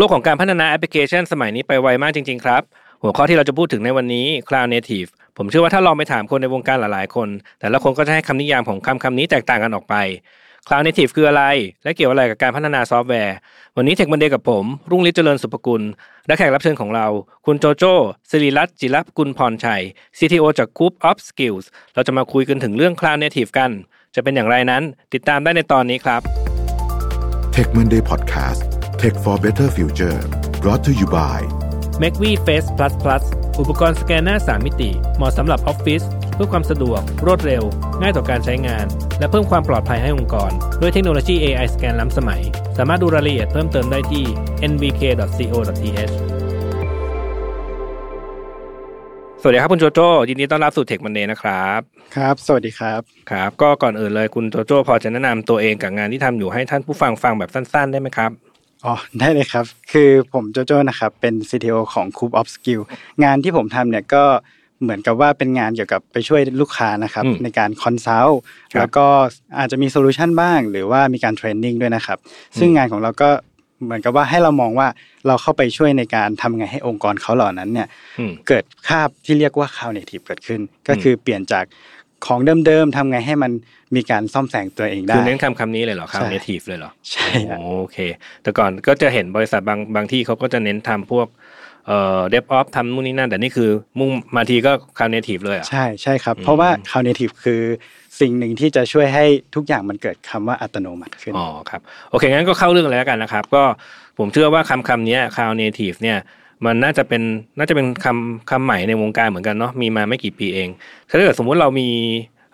โลกของการพัฒนาแอปพลิเคชันสมัยนี้ไปไวมากจริง ๆ ครับ หัวข้อที่เราจะพูดถึงในวันนี้ Cloud Native ผมเชื่อว่าถ้าลองไปถามคนในวงการหลายๆ คน แต่ละคนก็จะให้คำนิยามของคำคำนี้แตกต่างกันออกไป Cloud Native คืออะไร และเกี่ยวอะไรกับการพัฒนาซอฟต์แวร์ วันนี้ Tech Monday กับผม รุ่งฤทธิ์เจริญสุภกุล และแขกรับเชิญของเรา คุณโจโจ้สิริรัตน์จิรกุลพรชัย CTO จาก Cube of Skill เราจะมาคุยกันถึงเรื่อง Cloud Native กัน จะเป็นอย่างไรนั้น ติดตามได้ในตอนนี้ครับ Tech Monday Podcast Tech for Better Future brought to you by m a c v Face Plus Plus อุปกรณ์สแกนหน้า 3 มิติ เหมาะสำหรับออฟฟิศเพื่อความสะดวก รวดเร็ว ง่ายต่อการใช้งาน และเพิ่มความปลอดภัยให้องค์กร ด้วยเทคโนโลยี AI สแกนล้ำสมัย สามารถดูรายละเอียดเพิ่มเติมได้ที่ nvk.co.th สวัสดีครับคุณโจโจ้ยินดีต้อนรับสู่เทคมันเดย์นะครับครับ สวัสดีครับครับ ก็ก่อนอื่นเลยคุณโจโจ้พอจะแนะนำตัวเองกับงานที่ทำอยู่ให้ท่านผู้ฟังฟังแบบสั้น ๆ ได้ไหมครับ อ๋อได้เลยครับ คือผมโจโจ้นะครับเป็น CTO ของ Cube of Skill งานที่ผมทำเนี่ยก็เหมือนกับว่าเป็นงานเกี่ยวกับไปช่วยลูกค้านะครับอืมในการ consult ครับแล้วก็อาจจะมี solution บ้าง หรือว่ามีการ training ด้วยนะครับ ซึ่งงานของเราก็เหมือนกับว่าให้เรามองว่าเราเข้าไปช่วยในการทำไงให้องค์กรเขาเหล่านั้นเนี่ยอืมเกิดคาบที่เรียกว่า Cloud Native เกิดขึ้น ก็คือเปลี่ยนจาก ของเดิมๆทำไงให้มันมีการซ่อมแซงตัวเองได้คือเน้นคำคำนี้เลยเหรอ Cloud ใช่ Native เลยเหรอใช่ครับโอเค แต่ก่อนก็จะเห็นบริษัทบางบางที่เขาก็จะเน้นทำพวกเอ่อ DevOps ทำนู่นนี่นั่น แต่นี่คือมุ่งมาทีก็ Cloud Native เลยเหรอะใช่ใช่ครับอืมเพราะว่า Cloud Native คือสิ่งหนึ่งที่จะช่วยให้ทุกอย่างมันเกิดคำว่าอัตโนมัติขึ้นอ๋อครับโอเคงั้นก็เข้าเรื่องเลยแล้วกันนะครับ ก็ผมเชื่อว่าคำคำนี้ Cloud Native เนี่ย มันน่าจะเป็นน่าจะเป็นคำคำใหม่ในวงการเหมือนกันเนาะมีมาไม่กี่ปีเองถ้าเกิดสมมุติเรามี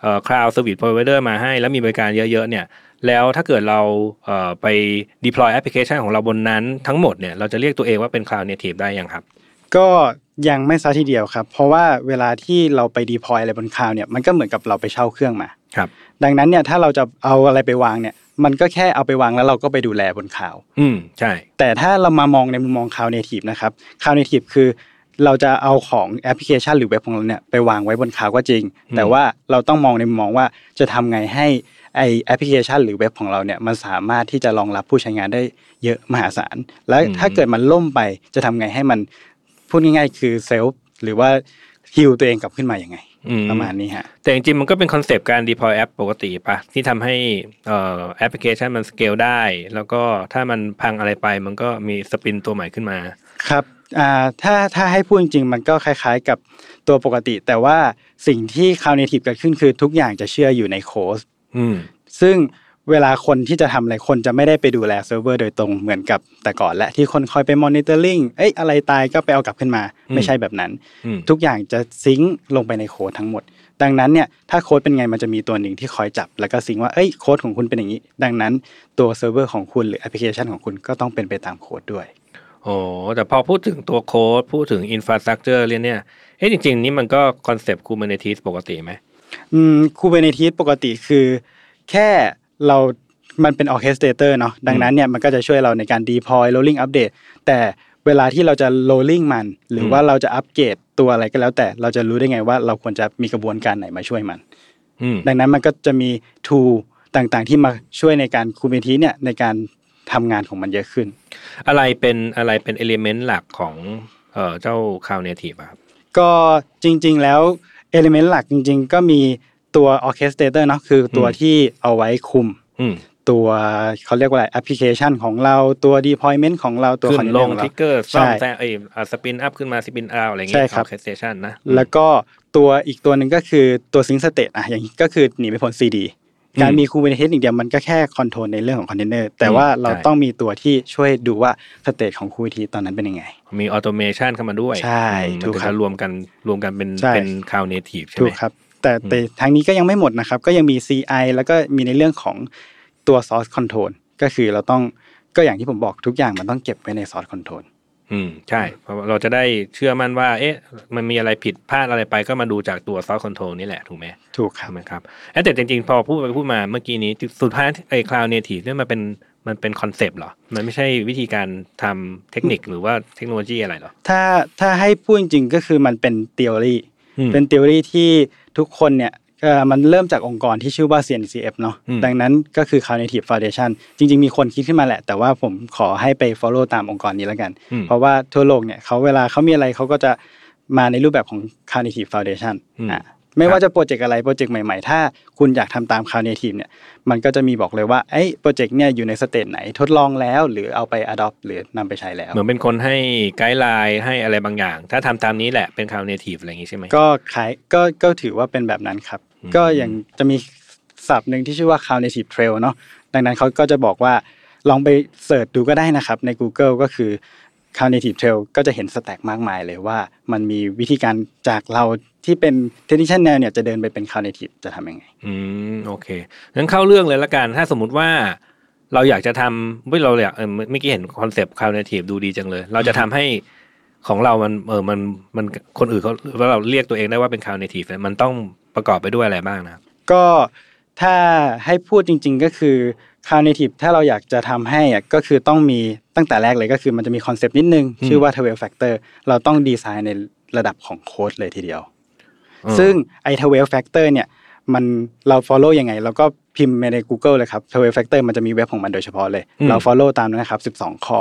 เอ่อ Cloud Service Provider มาให้ แล้วมีบริการเยอะๆเนี่ยแล้วถ้าเกิดเราเอ่อไป deploy application ของเราบนนั้นทั้งหมดเนี่ยเราจะเรียกตัวเองว่าเป็น Cloud Native ได้ยังครับ ก็ ยังไม่ซะทีเดียวครับ เพราะว่าเวลาที่เราไป deploy อะไรบนคลาวเนี่ยมันก็เหมือนกับเราไปเช่าเครื่องมาครับ ดังนั้นเนี่ยถ้าเราจะเอาอะไรไปวางเนี่ย มันก็แค่เอาไปวางแล้วเราก็ไปดูแลบนคลาวด์อืมใช่ แต่ถ้าเรามามองในมุมมอง Cloud Native นะครับ Cloud Native คือเราจะเอาของแอปพลิเคชันหรือเว็บของเราเนี่ยไปวางไว้บนคลาวด์ก็จริง แต่ว่าเราต้องมองในมุมมองว่าจะทำไงให้ไอแอปพลิเคชันหรือเว็บของเราเนี่ยมันสามารถที่จะรองรับผู้ใช้งานได้เยอะมหาศาล และถ้าเกิดมันล่มไปจะทำไงให้มัน พูดง่ายๆ คือ self หรือว่า heal ตัวเองกลับขึ้นมาอย่างไงอืมประมาณนี้ฮะแต่จริงๆมันก็เป็นคอนเซปต์การ deploy แอปปกติปะที่ทำให้เอ่อแอปพลิเคชันมันสเกลได้ แล้วก็ถ้ามันพังอะไรไปมันก็มี spinตัวใหม่ขึ้นมา ครับอ่าถ้าถ้าให้พูดจริงๆ มันก็คล้ายๆกับตัวปกติ แต่ว่าสิ่งที่ Cloud Native เกิดขึ้นคือทุกอย่างจะเชื่ออยู่ในโค้ดอืมซึ่ง เวลาคนที่จะทำอะไรคนจะไม่ได้ไปดูแลเซิร์ฟเวอร์โดยตรงเหมือนกับแต่ก่อนและที่คนคอยไปมอนิเตอร์ลิงเอ้ยอะไรตายก็ไปเอากลับขึ้นมาอืมไม่ใช่แบบนั้นอืมทุกอย่างจะ sync ลงไปในโค้ดทั้งหมด ดังนั้นเนี่ยถ้าโค้ดเป็นไงมันจะมีตัวหนึ่งที่คอยจับ แล้วก็ sync ว่าเอ้ยโค้ดของคุณเป็นอย่างนี้ ดังนั้นตัวเซิร์ฟเวอร์ของคุณหรือแอปพลิเคชันของคุณก็ต้องเป็นไปตามโค้ดด้วยโอ้แต่พอพูดถึงตัวโค้ดพูดถึง infrastructure เรียนเนี่ยเอ๊ะจริง ๆ นี่มันก็คอนเซปต์ Kubernetes ปกติไหมอืม Kubernetes ปกติคือ แค่ เรามันเป็น orchestrator เนาะดังนั้นเนี่ยมันก็จะช่วยเราในการ deploy rolling update แต่เวลาที่เราจะ rolling มัน หรือว่าเราจะอัปเกรดตัวอะไรก็แล้ว แต่เราจะรู้ได้ไงว่าเราควรจะมีกระบวนการไหนมาช่วยมันอืมดังนั้นมันก็จะมี tool ต่างๆ ที่มาช่วยในการ Kubernetes เนี่ยในการทำงานของมันเยอะขึ้น อะไรเป็นอะไรเป็นเอลิเมนต์หลักของเอ่อเจ้า Cloud Native อะครับก็จริง ๆ แล้ว element หลักจริง ๆ ก็มี ตัว orchestrator เนาะคือตัวอืมที่เอาไว้คุมอืมตัวเขาเรียกว่าอะไรแอปพลิเคชันของเราตัว deployment ของเราตัวขึ้คอนนเทนลเนองร์ของทเราริกเกอร์ซ่อมใช่แซงเอ้ยสปินอัพขึ้นมาสปินเอาอะไรอย่างใช่เงี้ยครับอเคสเชันนะแล้วก็ตัวอีกตัวหนึ่งก็คือตัว sync state อะอย่างนี้ก็คือหนีไม่พ้น CD การมี Kubernetes อย่างเดียวมันก็แค่คอนโทรลในเรื่องของคอนเทนเนอร์แต่ว่าเราต้องมีตัวที่ช่วยดูว่าสเต e ของ Kubernetes ตอนนั้นเป็นยังไง มีออโตเมชันเข้ามาด้วย ใช่อืมถูมันกถึงครับจะรวมกันรวมกันเป็นใช่เป็น Cloud Native ใช่ถูไหกมครับ แต่แต่ทางนี้ก็ยังไม่หมดนะครับ ก็ยังมี CI แล้วก็มีในเรื่องของตัว source control ก็คือเราต้องก็อย่างที่ผมบอกทุกอย่างมันต้องเก็บไว้ใน source control อืมใช่เพราะว่าเราจะได้เชื่อมั่นว่า เอ๊ะ มันมีอะไรผิดพลาดอะไรไปก็มาดูจากตัว source control นี่แหละถูกไหมถูกครับใช่ไหมครับเอ๊ะแต่จริงๆ พอพูดไปพูดมาเมื่อกี้นี้สุดท้ายไอ้ cloud native เนี่ยมันเป็นมันเป็นคอนเซปต์เหรอ มันไม่ใช่วิธีการทำเทคนิคหรือว่าเทคโนโลยีอะไรเหรอ ถ้าถ้าให้พูดจริงๆก็คือมันเป็น theory อืม เป็น theory ที่ทุกคนเนี่ยเอ่อมันเริ่มจากองค์กรที่ชื่อว่า CNCF เนาะอืมดังนั้นก็คือ Cloud Native Foundation จริง ๆ มีคนคิดขึ้นมาแหละ แต่ว่าผมขอให้ไป follow ตามองค์กรนี้แล้วกันอืมเพราะว่าทั่วโลกเนี่ยเขาเวลาเขามีอะไรเขาก็จะมาในรูปแบบของ Cloud Native Foundation อืมอะ ไม่ว่าจะโปรเจกต์อะไรโปรเจกต์ใหม่ๆ ถ้าคุณอยากทำตาม Cloud Native เนี่ยมันก็จะมีบอกเลยว่าไอ้โปรเจกต์เนี่ยอยู่ใน stage ไหนทดลองแล้ว หรือเอาไป adopt หรือนำไปใช้แล้ว เหมือนเป็นคนให้ guideline ให้อะไรบางอย่าง ถ้าทำตามนี้แหละเป็น Cloud Native อะไรอย่างงี้ใช่ไหมก็ขายก็ก็ถือว่าเป็นแบบนั้นครับอืมก็อย่างจะมีศัพท์หนึ่งที่ชื่อว่า Cloud Native Trail เนาะดังนั้นเขาก็จะบอกว่าลองไป search ดูก็ได้นะครับ ใน Google ก็คือ Cloud Native Trail ก็จะเห็น stack มากมายเลยว่า มันมีวิธีการจากเรา ที่เป็น technician แนวเนี่ยจะเดินไปเป็น Cloud Native จะทำยังไง อืมโอเคงั้นเข้าเรื่องเลยละกัน ถ้าสมมุติว่าเราอยากจะทำไม่เราอยากเออเมื่อกี้เห็นคอนเซปต์ Cloud Native ดูดีจังเลย เราจะทำให้ของเรามันเออมันมันคนอื่นเขาว่าเราเรียกตัวเองได้ว่าเป็น Cloud Native มันต้องประกอบไปด้วยอะไรบ้างนะครับก็ถ้าให้พูดจริง ๆ ก็คือ Cloud Native ถ้าเราอยากจะทำให้อะก็คือต้องมีตั้งแต่แรกเลยก็คือมันจะมีคอนเซปต์นิดนึง ชื่อว่า12 Factor เราต้องดีไซน์ในระดับของโค้ดเลยทีเดียวอืม ซึ่งไอ้12 Factor เนี่ยมันเรา follow ยังไง เราก็พิมพ์ไปใน Google เลยครับ12 Factor มันจะมีเว็บของมันโดยเฉพาะเลย เรา follow ตามนั้นนะครับ 12 ข้อ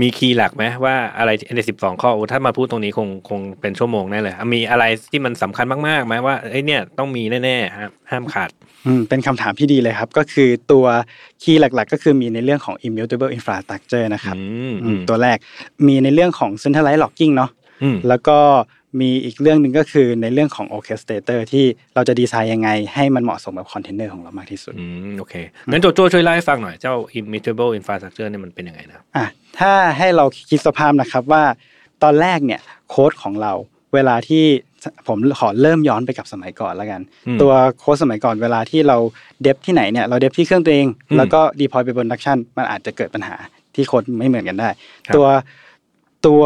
มีคีย์หลักไหมว่าอะไรในสิบสองข้อโอ้ถ้ามาพูดตรงนี้คงคงเป็นชั่วโมงแน่เลยอะมีอะไรที่มันสำคัญมากๆไหมว่าเอ้ยเนี่ยต้องมีแน่ๆห้ามห้ามขาดอืมเป็นคำถามที่ดีเลยครับ ก็คือตัวคีย์หลักๆ ก็คือมีในเรื่องของ immutable infrastructure นะครับอืมอือืมมตัวแรกมีในเรื่องของ centralized logging เนาะอืมแล้วก็ มีอีกเรื่องหนึ่งก็คือในเรื่องของ orchestrator ที่เราจะดีไซน์ยังไง ให้มันเหมาะสมกับคอนเทนเนอร์ของเรามากที่สุดอืมโอเคงั้นโจโจช่วยเล่าให้ฟังหน่อยเจ้า immutable infrastructure เนี่ยมันเป็นยังไงนะครับอะถ้าให้เราคิดสภาพนะครับว่า ตอนแรกเนี่ยโค้ดของเราเวลาที่ผมขอเริ่มย้อนไปกับสมัยก่อนแล้วกันอืมตัวโค้ดสมัยก่อนเวลาที่เรา dev ที่ไหนเนี่ยเรา dev ที่เครื่องตัวเองอืมแล้วก็ deploy ไปบน production มันอาจจะเกิดปัญหาที่โค้ดไม่เหมือนกันได้ครับตัวตัว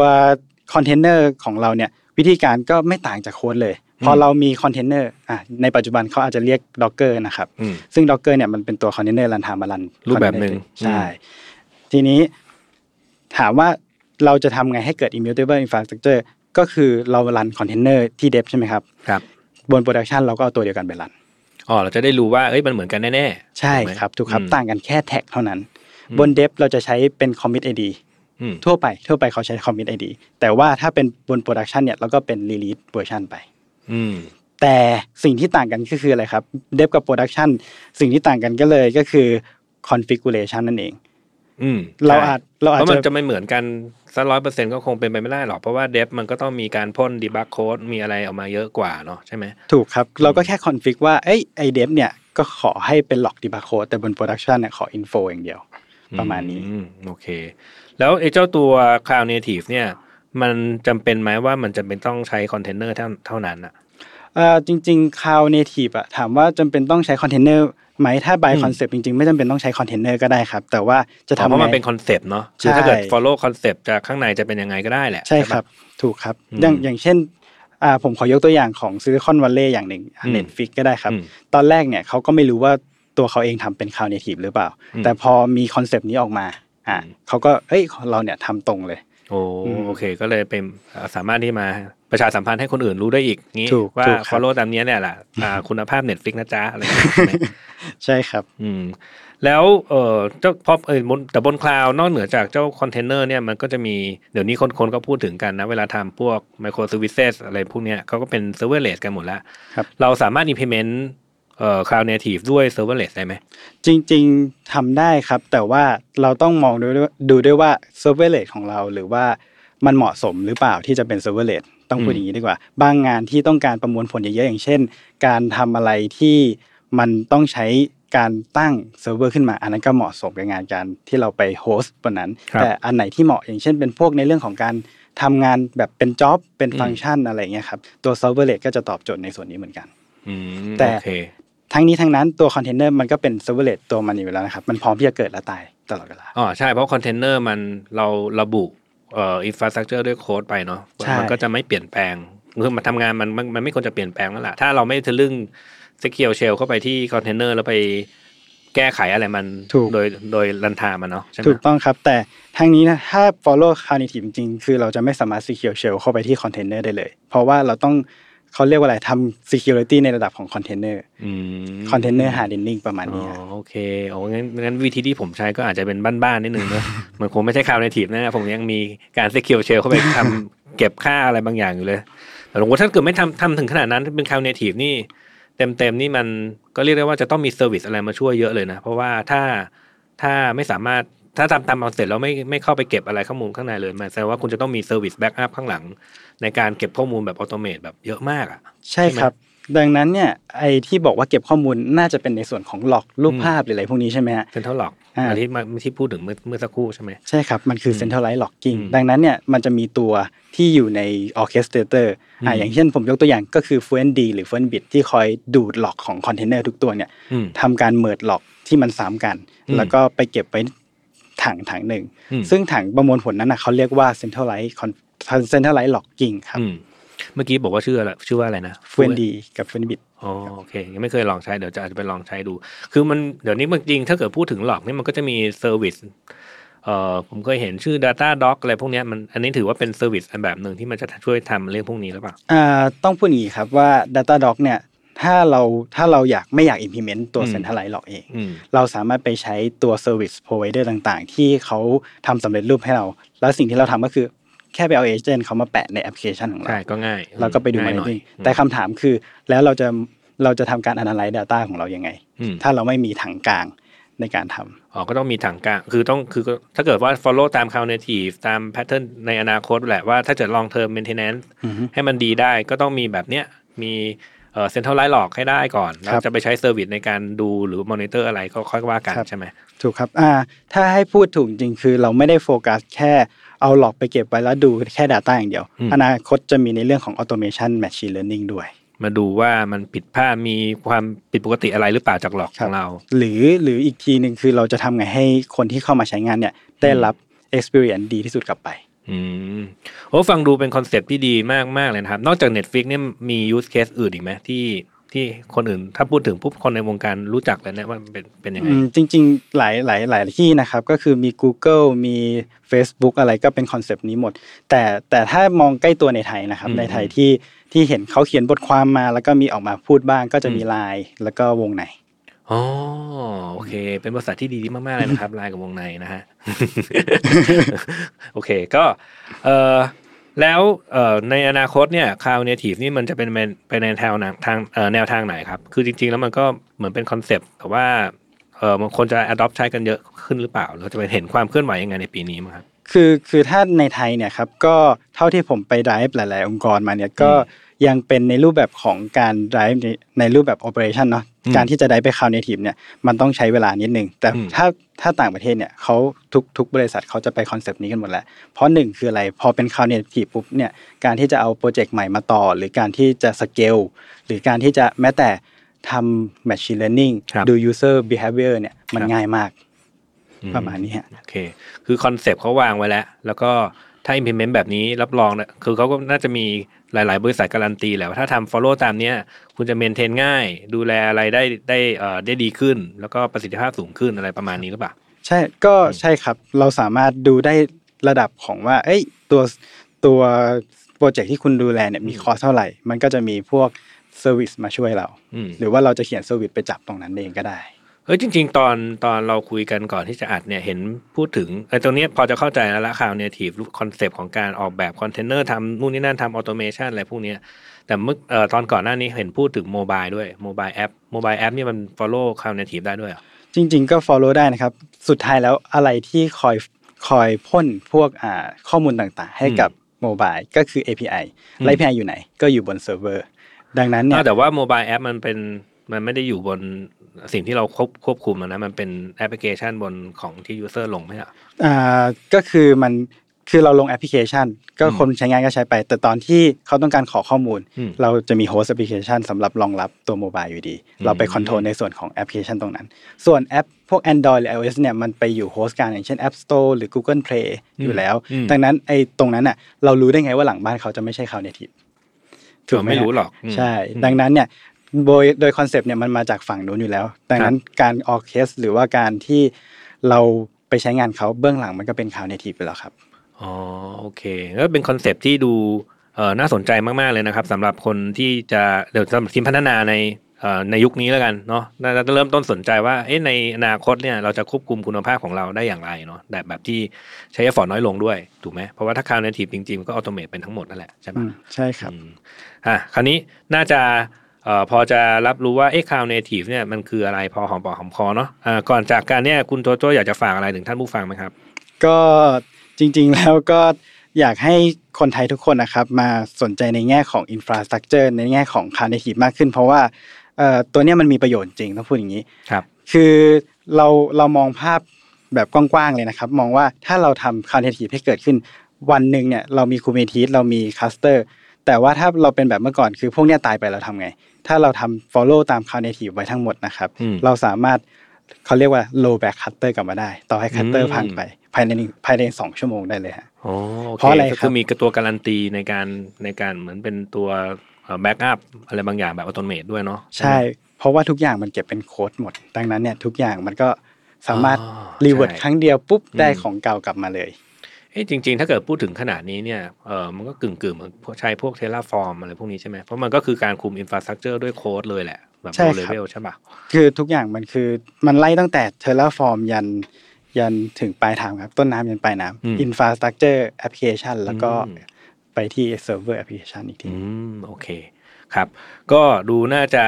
คอนเทนเนอร์ของเราเนี่ย วิธีการก็ไม่ต่างจากโค้ดเลยพอเรามีคอนเทนเนอร์อะในปัจจุบันเขาอาจจะเรียก Docker นะครับอืมซึ่ง Docker เนี่ยมันเป็นตัว container runtime มารันรูปแบบหนึ่งใช่ทีนี้ถามว่าเราจะทำไงให้เกิด immutable infrastructure ก็คือเรารันคอนเทนเนอร์ที่ dev ใช่ไหมครับครับบน production เราก็เอาตัวเดียวกันไปรันอ๋อเราจะได้รู้ว่าเอ้ยมันเหมือนกันแน่ๆ ใช่ถูกไหมครับถูกครับอืมต่างกันแค่ tag เท่านั้นอืมบน dev เราจะใช้เป็น commit id อืม ทั่วไปทั่วไปเขาใช้ commit id แต่ว่าถ้าเป็นบน production เนี่ยเราก็เป็น release version ไปอืมแต่สิ่งที่ต่างกันก็คืออะไรครับ dev กับ production สิ่งที่ต่างกันก็เลยก็คือ configuration นั่นเองอืมเราใช่อาจเราอาจเพราะมันจะจะไม่เหมือนกันสักร้อยเปอร์เซ็นต์ก็คงเป็นไปไม่ได้หรอกเพราะว่า dev มันก็ต้องมีการพ่น debug โค้ดมีอะไรออกมาเยอะกว่าเนาะใช่ไหมถูกครับ เราก็แค่ config ว่าเอ้ยไอ dev เนี่ยก็ขอให้เป็น log debug โค้ดแต่บน production เนี่ยขอ info อย่างเดียว ประมาณนี้อืมโอเค แล้วไอ้เจ้าตัว Cloud Native เนี่ย มันจำเป็นไหมว่ามันจะเป็นต้องใช้คอนเทนเนอร์เท่าเท่านั้นอะเอ่อจริงๆ Cloud Native อะถามว่าจำเป็นต้องใช้คอนเทนเนอร์ไหมถ้า by อืม concept จริงๆ ไม่จำเป็นต้องใช้คอนเทนเนอร์ก็ได้ครับ แต่ว่าจะอ๋อทำเพราะมันไงเป็นคอนเซปต์เนาะคือใช่ถ้าเกิด follow คอนเซปต์จากข้างในจะเป็นยังไงก็ได้แหละ ใช่ปะครับ ถูกครับอืมอย่างอย่างเช่นอ่าผมขอยกตัวอย่างของ Silicon Valley อย่างหนึ่งอืม Netflix ก็ได้ครับอืมตอนแรกเนี่ยเขาก็ไม่รู้ว่าตัวเขาเองทำเป็น Cloud Native หรือเปล่าอืมแต่พอมีคอนเซปต์นี้ออกมา อ่าอืมเขาก็เอ้ยเราเนี่ยทำตรงเลยโอ้อืมโอเค ก็เลยเป็นเอ่อสามารถที่มาประชาสัมพันธ์ให้คนอื่นรู้ได้อีกงี้ถูกว่าถูกครับ follow ตามเนี้ยเนี่ยแหละอ่าคุณภาพ Netflix นะจ๊ะอะไรอย่างเงี้ยใช่ไหมใช่ครับ อืม แล้วเออเจ้าพอเออบนแต่บนคลาวด์นอกเหนือจากเจ้าคอนเทนเนอร์เนี่ยมันก็จะมีเดี๋ยวนี้คนคนก็พูดถึงกันนะ เวลาทำพวก micro services อะไรพวกเนี้ยเขาก็เป็น serverless กันหมดแล้วครับเราสามารถ implement เอ่อ cloud native ด้วย serverless ได้ไหม จริง ๆทำได้ครับ แต่ว่าเราต้องมองดูด้วยดูด้วยว่า serverless ของเราหรือว่ามันเหมาะสมหรือเปล่าที่จะเป็น serverless ต้องพูดอืมอย่างนี้ดีกว่า บางงานที่ต้องการประมวลผลเยอะๆอย่างเช่น การทำอะไรที่มันต้องใช้การตั้งเซิร์ฟเวอร์ขึ้นมา อันนั้นก็เหมาะสมกับงานการที่เราไป host บนนั้นครับแต่อันไหนที่เหมาะอย่างเช่นเป็นพวกในเรื่องของการทำงานแบบเป็น job เป็นอืมฟังก์ชันอะไรเงี้ยครับตัว serverless ก็จะตอบโจทย์ในส่วนนี้เหมือนกันอืมแต่โอเค ทั้งนี้ทั้งนั้นตัวคอนเทนเนอร์มันก็เป็น serverless ตัวมันอยู่แล้วนะครับ มันพร้อมที่จะเกิดและตายตลอดเวลาอ๋อใช่เพราะคอนเทนเนอร์มันเราระบุเอ่อ infrastructure ด้วยโค้ดไปเนาะใช่มันก็จะไม่เปลี่ยนแปลงคือมันทำงานมันมันมันไม่ควรจะเปลี่ยนแปลงแล้วล่ะถ้าเราไม่ทะลึ่ง secure shell เข้าไปที่คอนเทนเนอร์แล้วไปแก้ไขอะไรมันถูกโดยโดย runtime มันเนาะใช่ไหมถูกต้องครับ แต่ทางนี้นะถ้า follow Cloud Native จริงๆ คือเราจะไม่สามารถ secure shell เข้าไปที่คอนเทนเนอร์ได้เลย เพราะว่าเราต้อง เขาเรียกว่าอะไรทำ security ในระดับของคอนเทนเนอร์อืมคอนเทนเนอร์ hardening ประมาณอ๋อนี้ฮะโอเคโอ้งั้นงั้นวิธีที่ผมใช้ก็อาจจะเป็นบ้านๆนิดนึงเนอะมันคงไม่ใช่ cloud native นะผมยังมีการ secure shell เข้าไปทำเก็บค่าอะไรบางอย่างอยู่เลยแต่รู้สึกว่าถ้าเกิดไม่ทำทำถึงขนาดนั้นเป็น cloud native นี่เต็มเต็มๆนี่มันก็เรียกได้ว่าจะต้องมี service อะไรมาช่วยเยอะเลยนะ เพราะว่าถ้าถ้าไม่สามารถ ถ้าทำตามเอาเสร็จแล้วไม่ไม่เข้าไปเก็บอะไรข้อมูลข้างในเลยมันแสดงว่าคุณจะต้องมี service backup ข้างหลัง ในการเก็บข้อมูลแบบอัตโนมัติแบบเยอะมากอะ ใช่ครับ ดังนั้นเนี่ยไอ้ที่บอกว่าเก็บข้อมูลน่าจะเป็นในส่วนของ log รูปอืมภาพหรืออะไรพวกนี้ใช่ไหมฮะ central log อ่าอันที่มาที่พูดถึงเมื่อเมื่อสักครู่ใช่ไหมใช่ครับมันคืออืม centralized logging อืมดังนั้นเนี่ยมันจะมีตัวที่อยู่ใน orchestrator อ่าอืมอย่างเช่นผมยกตัวอย่างก็คือ fluentd หรือ fluentbit ที่คอยดูด log ของคอนเทนเนอร์ทุกตัวเนี่ยอืมทำการ merge log ที่มันซ้ำกันอืมแล้วก็ไปเก็บไว้ ถังถังหนึ่งอืมซึ่งถังประมวลผลนั้นนะเขาเรียกว่า centralized con- centralized logging ครับอืมเมื่อกี้บอกว่าชื่ออะไรชื่อว่าอะไรนะ fluentd กับ fluentbit อ๋อโอเค ยังไม่เคยลองใช้เดี๋ยวจะอาจจะไปลองใช้ดู คือมันเดี๋ยวนี้มันจริงถ้าเกิดพูดถึง log นี่มันก็จะมี serviceเอ่อผมเคยเห็นชื่อ Data Doc อะไรพวกเนี้ยมันอันนี้ถือว่าเป็นเซอร์วิสอันแบบหนึ่งที่มันจะช่วยทำเรื่องพวกนี้หรือเปล่าอ่าต้องพูดอย่างนี้ครับว่า Datadog เนี่ย ถ้าเราถ้าเราอยากไม่อยาก implement ตัวอืม centralized log เองอืมเราสามารถไปใช้ตัว service provider ต่างๆ ที่เขาทำสำเร็จรูปให้เรา แล้วสิ่งที่เราทำก็คือแค่ไปเอา agent เขามาแปะในแอปพลิเคชันของเราใช่ก็ง่ายแล้วก็ไปดูง่ายหน่อย monitoring แต่คำถามคือ แล้วเราจะเราจะทำการ analyze data ของเรายังไงอืมถ้าเราไม่มีถังกลางในการทำอ๋อก็ต้องมีถังกลางคือต้องคือถ้าเกิดว่า follow ตาม cloud native ตาม pattern ในอนาคตแหละว่าถ้าจะ long term maintenance อือฮึให้มันดีได้ก็ต้องมีแบบเนี้ยมี เอ่อ centralized log ให้ได้ก่อนแล้วครับจะไปใช้ service ในการดูหรือ monitor อะไรก็ค่อยว่ากันครับใช่ไหมถูกครับอ่าถ้าให้พูดถูกจริงคือเราไม่ได้โฟกัสแค่เอาหลอกไปเก็บไว้แล้วดูแค่ Data อย่างเดียวอืมอนาคตจะมีในเรื่องของ automation machine learning ด้วย มาดูว่ามันผิดพลาดมีความผิดปกติอะไรหรือเปล่าจาก log ขรับองเราครับ หรือหรืออีกทีหนึ่งคือเราจะทำไงให้คนที่เข้ามาใช้งานเนี่ยได้รับ experience ดีที่สุดกลับไป อืมโอ้ฟังดูเป็น concept ที่ดีมากมากเลยนะครับ นอกจาก Netflix เนี่ยมี use case อื่นอีกไหมที่ที่คนอื่นถ้าพูดถึงปุ๊บคนในวงการรู้จักเลยนะว่ามันเป็นเป็นยังไงอืมจริง ๆ หลายหลายหลายที่นะครับ ก็คือมี Google มี Facebook อะไรก็เป็น concept นี้หมด แต่แต่ถ้ามองใกล้ตัวในไทยนะครับอืมในไทยที่ที่เห็นเขาเขียนบทความมา แล้วก็มีออกมาพูดบ้างก็จะมีอืมไลน์แล้วก็วงใน อ๋อโอเค เป็นบริษัทที่ดีมากๆเลยนะครับไลน์กับวงในนะฮะโอเคก็เออแล้วเอ่อในอนาคตเนี่ย Cloud Native นี่มันจะเป็นไปในแนวทางเอ่อแนวทางไหนครับ คือจริง ๆ แล้วมันก็เหมือนเป็น concept แต่ว่าเออมันคนจะ adopt ใช้กันเยอะขึ้นหรือเปล่าเราจะไปเห็นความเคลื่อนไหวยังไงในปีนี้มั้งครับคือคือถ้าในไทยเนี่ยครับก็เท่าที่ผมไป drive หลาย ๆ องค์กรมาเนี่ยก็ ยังเป็นในรูปแบบของการ drive ในในรูปแบบ operation เนาะอืมการที่จะได้ไป cloud native เนี่ยมันต้องใช้เวลานิดนึง แต่อืมถ้าถ้าต่างประเทศเนี่ยเขาทุกทุกบริษัทเขาจะไป concept นี้กันหมดแล้ว เพราะหนึ่งคืออะไร พอเป็น cloud native ปุ๊บเนี่ยการที่จะเอา project ใหม่มาต่อ หรือการที่จะ scale หรือการที่จะแม้แต่ทำ machine learning ครับดู user behavior เนี่ยมันครับง่ายมากอืประมาณนี้ฮะโอเค คือ concept เขาวางไว้แล้ว แล้วก็ ถ้า implement แบบนี้รับรองเนี่ยคือเขาก็น่าจะมีหลาย ๆ บริษัทการันตีแหละว่าถ้าทำ follow ตามเนี้ย คุณจะ maintain ง่าย ดูแลอะไรได้ได้เอ่อได้ดีขึ้น แล้วก็ประสิทธิภาพสูงขึ้นอะไรประมาณนี้หรือเปล่าใช่ก็ใช่ครับเราสามารถดูได้ระดับของว่า เอ้ยตัวตัว project ที่คุณดูแลเนี่ยมี cost เท่าไหร่ มันก็จะมีพวก service มาช่วยเราอืมหรือว่าเราจะเขียน service ไปจับตรงนั้นเองก็ได้ เออจริง ๆ ตอนตอนเราคุยกันก่อนที่จะอัดเนี่ยเห็นพูดถึงไอ้ตรงเนี้ยพอจะเข้าใจแล้วละ cloud native concept ของการออกแบบคอนเทนเนอร์ทำนู่นนี่นั่นทำ automation อะไรพวกเนี้ยแต่เมื่อเอ่อตอนก่อนหน้านี้เห็นพูดถึง mobile ด้วย mobile app mobile app นี่มัน follow cloud native ได้ด้วยเหรอจริง ๆ ก็ follow ได้นะครับ สุดท้ายแล้วอะไรที่คอยคอยพ่นพวกอ่าข้อมูลต่างๆ ให้กับ mobile ก็คือ API อืมและ API อยู่ไหน ก็อยู่บนเซิร์ฟเวอร์ดังนั้นเนี่ยอ้าวแต่ว่า mobile app มันเป็น มันไม่ได้อยู่บนสิ่งที่เราควบควบคุมอะนะมันเป็นแอปพลิเคชันบนของที่ user ลงไหมอะอ่าก็คือมันคือเราลงแอปพลิเคชัน ก็อืมคนใช้งานก็ใช้ไป แต่ตอนที่เขาต้องการขอข้อมูลอืมเราจะมี host application สำหรับรองรับตัว mobile อยู่ดีอืมเราไป control ในส่วนของแอปพลิเคชันตรงนั้น ส่วนแอปพวก Android หรือ iOS เนี่ยมันไปอยู่ host กลางอย่างเช่น App Store หรือ Google Play อยู่แล้วอืมดังนั้นไอ้ตรงนั้นน่ะเรารู้ได้ไงว่าหลังบ้านเขาจะไม่ใช่ Cloud Native เราไม่รู้หรอกอืมใช่อืมดังนั้นเนี่ย โดยโดย concept เนี่ยมันมาจากฝั่งนู้นอยู่แล้ว ดังนั้นการออเคสหรือว่าการที่เราไปใช้งานเขาเบื้องหลังมันก็เป็น Cloud Native ไปแล้วครับ อ๋อโอเคก็เป็น concept ที่ดูเเออน่าสนใจมากๆเลยนะครับสำหรับคนที่จะเดี๋ยวสำหรับทีมพัฒนาในเอ่อในยุคนี้แล้วกันเนาะน่าจะเริ่มต้นสนใจว่าเอ๊ะในอนาคตเนี่ยเราจะควบคุมคุณภาพของเราได้อย่างไรเนาะแบบแบบที่ใช้ effort น้อยลงด้วยถูกไหมเพราะว่าถ้า cloud native จริงๆมันก็ automate เป็นทั้งหมดนั่นแหละใช่อืปะมใช่ครับอืมอะคราวนี้น่าจะเอ่อพอจะรับรู้ว่าเอ๊ะ cloud native เนี่ยมันคืออะไรพอหอมปากหอมคอเนาะอ่าก่อนจากการเนี่ยคุณโจโจอยากจะฝากอะไรถึงท่านผู้ฟังไหมครับ ก็จริง ๆ แล้วก็อยากให้คนไทยทุกคนนะครับ มาสนใจในแง่ของ infrastructure ในแง่ของ cloud native มากขึ้น เพราะว่าเอ่อตัวเนี้ยมันมีประโยชน์จริงต้องพูดอย่างนี้ครับ คือเราเรามองภาพแบบกว้างๆเลยนะครับ มองว่าถ้าเราทำ cloud native ให้เกิดขึ้นวันหนึ่งเนี่ยเรามี Kubernetes เรามี cluster แต่ว่าถ้าเราเป็นแบบเมื่อก่อนคือพวกเนี้ยตายไปเราทำไง ถ้าเราทำ follow ตาม cloud native ไว้ทั้งหมดนะครับอืมเราสามารถเขาเรียกว่า low back cutter กลับมาได้ ต่อให้ cluster อืมพังไปภายในหนึ่งภายในสองชั่วโมงได้เลยฮะโอ้โอเคเพราะอะไรครับก็คือมีตัวการันตีในการในการเหมือนเป็นตัวbackup อะไรบางอย่างแบบอัตโนมัติด้วยเนาะใช่ เพราะว่าทุกอย่างมันเก็บเป็นโค้ดหมด ดังนั้นเนี่ยทุกอย่างมันก็สามารถอ๋อ revert ใช่ครั้งเดียวปุ๊บได้อืมของเก่ากลับมาเลยเอ้ จริง ๆ ถ้าเกิดพูดถึงขนาดนี้เนี่ยเออมันก็กึ่งๆเหมือนพวกใช้พวก Terraform อะไรพวกนี้ใช่ไหมเพราะมันก็คือการคุม infrastructure ด้วยโค้ดเลยแหละแบบใช่ครับ low level ใช่ปะคือทุกอย่างมันคือมันไล่ตั้งแต่ Terraform ยันยันถึงปลายทางครับ ต้นน้ำยันปลายน้ำ Infrastructure Application แล้วก็ไปที่ Server Application อีกทีอืมโอเคครับ ก็ดูน่าจะ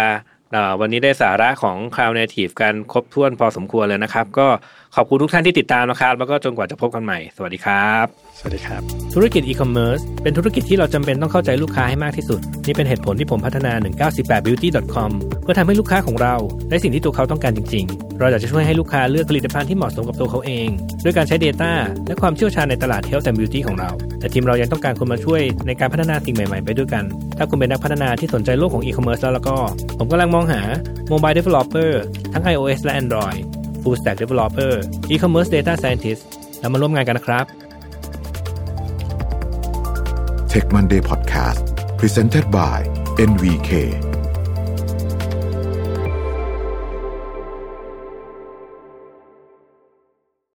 เอ่อวันนี้ได้สาระของ Cloud Native กันครบถ้วนพอสมควรเลยนะครับ ก็ ขอบคุณทุกท่านที่ติดตามนะครับ แล้วก็จนกว่าจะพบกันใหม่ สวัสดีครับ สวัสดีครับ ธุรกิจอีคอมเมิร์ซเป็นธุรกิจที่เราจำเป็นต้องเข้าใจลูกค้าให้มากที่สุด นี่เป็นเหตุผลที่ผมพัฒนา 198beauty.com เพื่อทำให้ลูกค้าของเราได้สิ่งที่ตัวเขาต้องการจริง ๆ เราอยากจะช่วยให้ลูกค้าเลือกผลิตภัณฑ์ที่เหมาะสมกับตัวเขาเอง ด้วยการใช้ Data และความเชี่ยวชาญในตลาด Health and Beauty ของเรา แต่ทีมเรายังต้องการคนมาช่วยในการพัฒนาสิ่งใหม่ๆ ไปด้วยกัน ถ้าคุณเป็นนักพัฒนาที่สนใจโลกของอีคอมเมิร์ซแล้วแล้วก็ ผมกำลังมองหา Mobile Developer ทั้ง iOS และ Android Full Stack Developer E-commerce Data Scientist แล้วมาร่วมงานกันนะครับ Tech Monday Podcast Presented by NVK